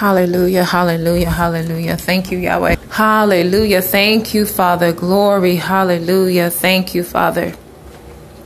Hallelujah, hallelujah, hallelujah. Thank you, Yahweh. Hallelujah. Thank you, Father. Glory, hallelujah. Thank you, Father.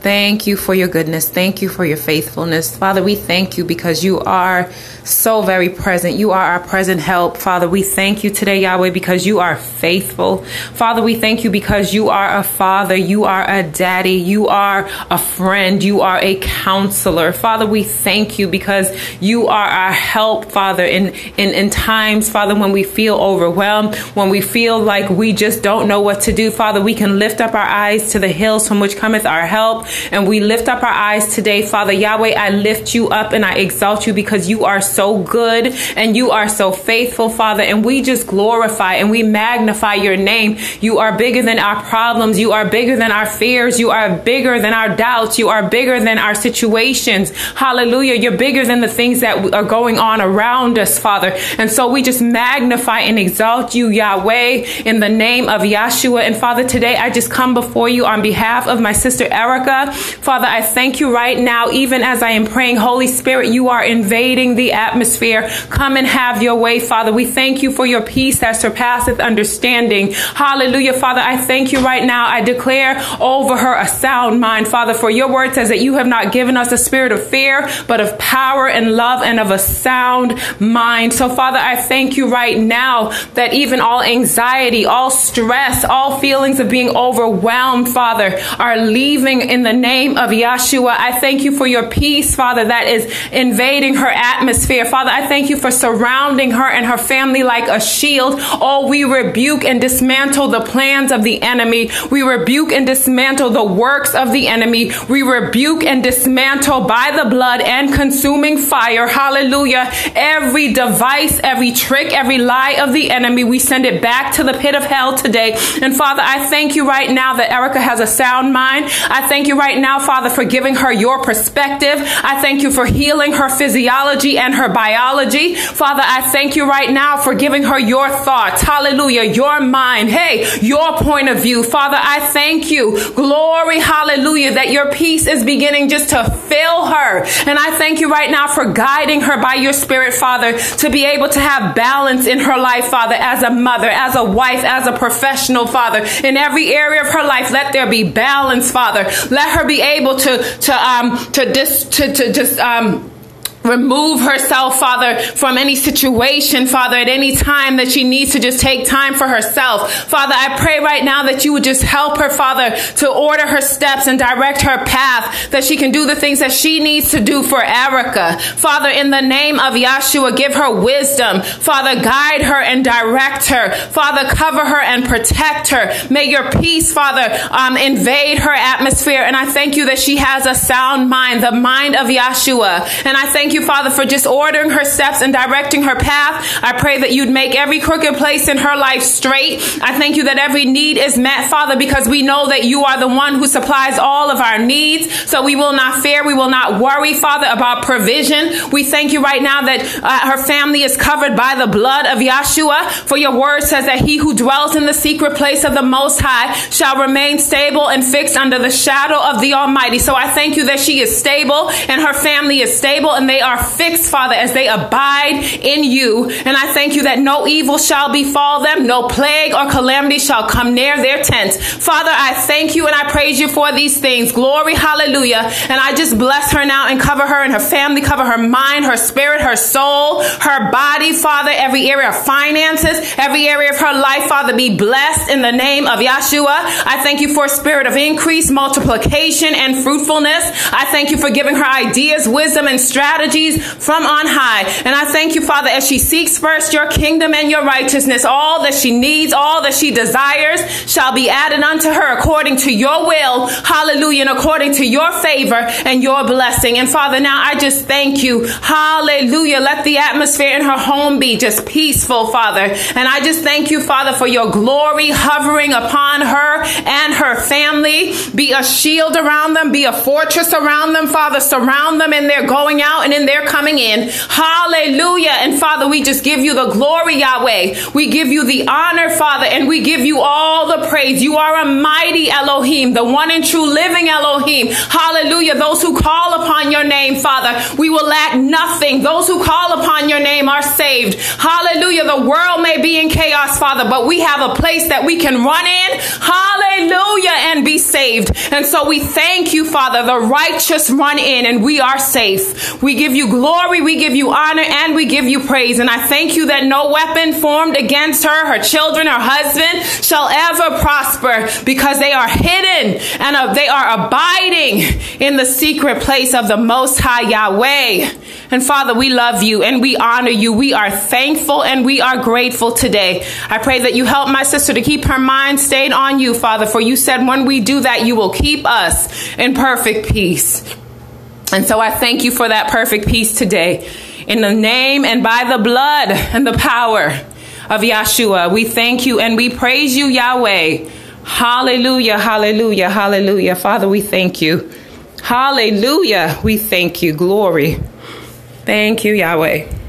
Thank you for your goodness. Thank you for your faithfulness. Father, we thank you because you are so very present. You are our present help. Father, we thank you today, Yahweh, because you are faithful. Father, we thank you because you are a father. You are a daddy. You are a friend. You are a counselor. Father, we thank you because you are our help, Father, in, in, in times, Father, when we feel overwhelmed, when we feel like we just don't know what to do. Father, we can lift up our eyes to the hills from which cometh our help. And we lift up our eyes today, Father Yahweh. I lift you up and I exalt you because you are so good and you are so faithful, Father. And we just glorify and we magnify your name. You are bigger than our problems. You are bigger than our fears. You are bigger than our doubts. You are bigger than our situations. Hallelujah. You're bigger than the things that are going on around us, Father. And so we just magnify and exalt you, Yahweh, in the name of Yahshua. And Father, today I just come before you on behalf of my sister Erica. Father, I thank you right now, even as I am praying, Holy Spirit, you are invading the atmosphere. Come and have your way, Father. We thank you for your peace that surpasseth understanding. Hallelujah, Father. I thank you right now. I declare over her a sound mind, Father, for your word says that you have not given us a spirit of fear, but of power and love and of a sound mind. So, Father, I thank you right now that even all anxiety, all stress, all feelings of being overwhelmed, Father, are leaving in the name of Yahshua. I thank you for your peace, Father, that is invading her atmosphere. Father, I thank you for surrounding her and her family like a shield. Oh, we rebuke and dismantle the plans of the enemy. We rebuke and dismantle the works of the enemy. We rebuke and dismantle by the blood and consuming fire. Hallelujah. Every device, every trick, every lie of the enemy, we send it back to the pit of hell today. And Father, I thank you right now that Erica has a sound mind. I thank you right now, Father, for giving her your perspective. I thank you for healing her physiology and her biology. Father, I thank you right now for giving her your thoughts. Hallelujah. Your mind. Hey, your point of view. Father, I thank you. Glory. Hallelujah. That your peace is beginning just to fill her. And I thank you right now for guiding her by your spirit, Father, to be able to have balance in her life, Father, as a mother, as a wife, as a professional, Father, in every area of her life. Let there be balance, Father. Let her be able to to um to dis to to just um remove herself, Father, from any situation, Father, at any time that she needs to just take time for herself. Father, I pray right now that you would just help her, Father, to order her steps and direct her path, that she can do the things that she needs to do for Erica. Father, in the name of Yahshua, give her wisdom. Father, guide her and direct her. Father, cover her and protect her. May your peace, Father, um, invade her atmosphere. And I thank you that she has a sound mind, the mind of Yahshua. And I thank you, Father, for just ordering her steps and directing her path. I pray that you'd make every crooked place in her life straight. I thank you that every need is met, Father, because we know that you are the one who supplies all of our needs. So we will not fear. We will not worry, Father, about provision. We thank you right now that uh, her family is covered by the blood of Yahshua. For your word says that he who dwells in the secret place of the Most High shall remain stable and fixed under the shadow of the Almighty. So I thank you that she is stable and her family is stable and they are fixed, Father, as they abide in you. And I thank you that no evil shall befall them, no plague or calamity shall come near their tents. Father, I thank you and I praise you for these things. Glory, hallelujah. And I just bless her now and cover her and her family, cover her mind, her spirit, her soul, her body, Father, every area of finances, every area of her life, Father, be blessed in the name of Yahshua. I thank you for a spirit of increase, multiplication, and fruitfulness. I thank you for giving her ideas, wisdom, and strategy strategies from on high. And I thank you, Father, as she seeks first your kingdom and your righteousness, all that she needs, all that she desires shall be added unto her according to your will. Hallelujah. And according to your favor and your blessing. And Father, now I just thank you. Hallelujah. Let the atmosphere in her home be just peaceful, Father. And I just thank you, Father, for your glory hovering upon her and her family. Be a shield around them, be a fortress around them, Father. Surround them in their going out and their coming in. Hallelujah. And Father, we just give you the glory, Yahweh. We give you the honor, Father, and we give you all the praise. You are a mighty Elohim, the one and true living Elohim. Hallelujah. Those who call upon your name, Father, we will lack nothing. Those who call upon your name are saved. Hallelujah. The world may be in chaos, Father, but we have a place that we can run in. Hallelujah. And be saved. And so we thank you, Father. The righteous run in and we are safe. We give you glory. We give you honor and we give you praise. And I thank you that no weapon formed against her, her children, her husband shall ever prosper because they are hidden and they are abiding in the secret place of the Most High Yahweh. And Father, we love you and we honor you. We are thankful and we are grateful today. I pray that you help my sister to keep her mind stayed on you, Father, for you said when we do that, you will keep us in perfect peace. And so I thank you for that perfect peace today. In the name and by the blood and the power of Yahshua, we thank you and we praise you, Yahweh. Hallelujah, hallelujah, hallelujah. Father, we thank you. Hallelujah, we thank you. Glory. Thank you, Yahweh.